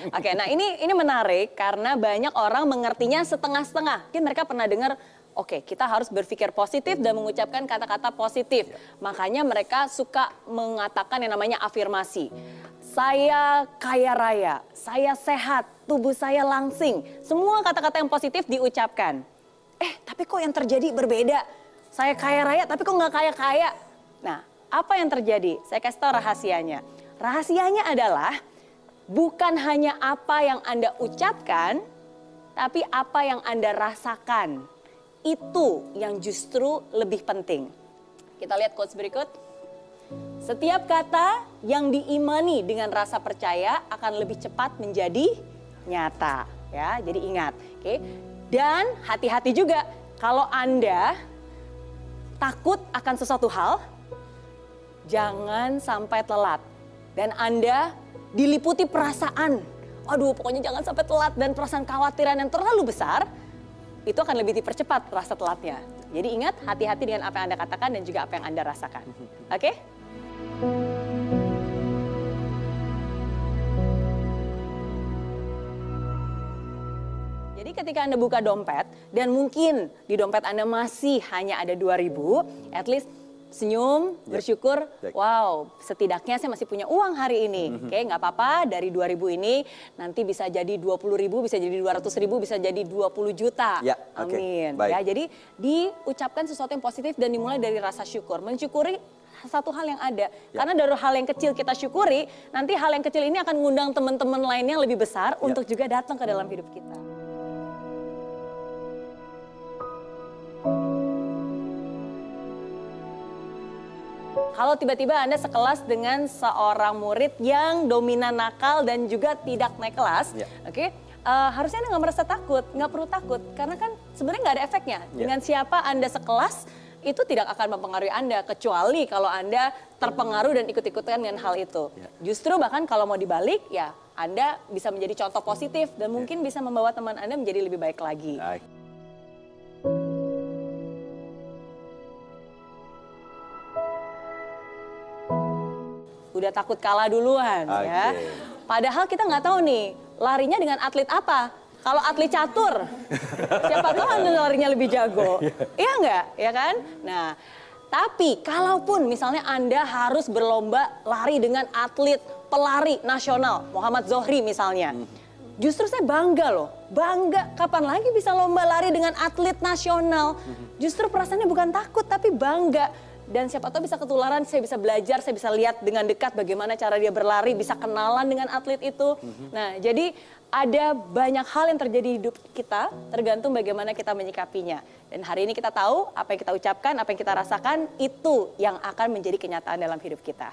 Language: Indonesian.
Oke, nah ini ini menarik karena banyak orang mengertinya setengah-setengah. Mungkin mereka pernah dengar, oke kita harus berpikir positif dan mengucapkan kata-kata positif. Makanya mereka suka mengatakan yang namanya afirmasi. Saya kaya raya, saya sehat, tubuh saya langsing. Semua kata-kata yang positif diucapkan. Eh, tapi kok yang terjadi berbeda? Saya kaya raya, tapi kok nggak kaya-kaya? Nah, apa yang terjadi? Saya kasih tahu rahasianya. Rahasianya adalah bukan hanya apa yang Anda ucapkan, tapi apa yang Anda rasakan. Itu yang justru lebih penting. Kita lihat quotes berikut. Setiap kata yang diimani dengan rasa percaya akan lebih cepat menjadi nyata, ya. Jadi ingat, oke. Dan hati-hati juga kalau Anda takut akan sesuatu hal, jangan sampai telat. Dan Anda diliputi perasaan, aduh pokoknya jangan sampai telat dan perasaan khawatiran yang terlalu besar, itu akan lebih dipercepat rasa telatnya. Jadi ingat, hati-hati dengan apa yang Anda katakan dan juga apa yang Anda rasakan. Oke? Okay? Jadi ketika Anda buka dompet dan mungkin di dompet Anda masih hanya ada 2000, at least senyum, ya. bersyukur, wow setidaknya saya masih punya uang hari ini. Mm -hmm. Oke, nggak apa-apa dari 2000 ini nanti bisa jadi 20 ribu, bisa jadi 200 ribu, bisa jadi 20 juta. Ya, Amin. Okay. Ya, jadi diucapkan sesuatu yang positif dan dimulai dari rasa syukur. Mensyukuri satu hal yang ada. Ya. Karena dari hal yang kecil kita syukuri, nanti hal yang kecil ini akan mengundang teman-teman lainnya yang lebih besar ya. untuk juga datang ke dalam hidup kita. Kalau tiba-tiba Anda sekelas dengan seorang murid yang dominan nakal dan juga tidak naik kelas, yeah. oke? Okay? Uh, eh, harusnya Anda nggak merasa takut, nggak perlu takut, karena kan sebenarnya nggak ada efeknya. Yeah. Dengan siapa Anda sekelas, itu tidak akan mempengaruhi Anda, kecuali kalau Anda terpengaruh dan ikut-ikutan dengan hal itu. Yeah. Justru bahkan kalau mau dibalik, ya Anda bisa menjadi contoh positif dan mungkin bisa membawa teman Anda menjadi lebih baik lagi. Baik. Udah takut kalah duluan okay. ya. Padahal kita nggak tahu nih larinya dengan atlet apa. Kalau atlet catur, siapa tahu larinya lebih jago. iya nggak, ya kan? Nah, tapi kalaupun misalnya Anda harus berlomba lari dengan atlet pelari nasional, Muhammad Zohri misalnya. Hmm. Justru saya bangga loh, bangga kapan lagi bisa lomba lari dengan atlet nasional. Hmm. Justru perasaannya bukan takut tapi bangga dan siapa tahu bisa ketularan, saya bisa belajar, saya bisa lihat dengan dekat bagaimana cara dia berlari, bisa kenalan dengan atlet itu. Mm-hmm. Nah, jadi ada banyak hal yang terjadi di hidup kita, tergantung bagaimana kita menyikapinya. Dan hari ini kita tahu apa yang kita ucapkan, apa yang kita rasakan, itu yang akan menjadi kenyataan dalam hidup kita.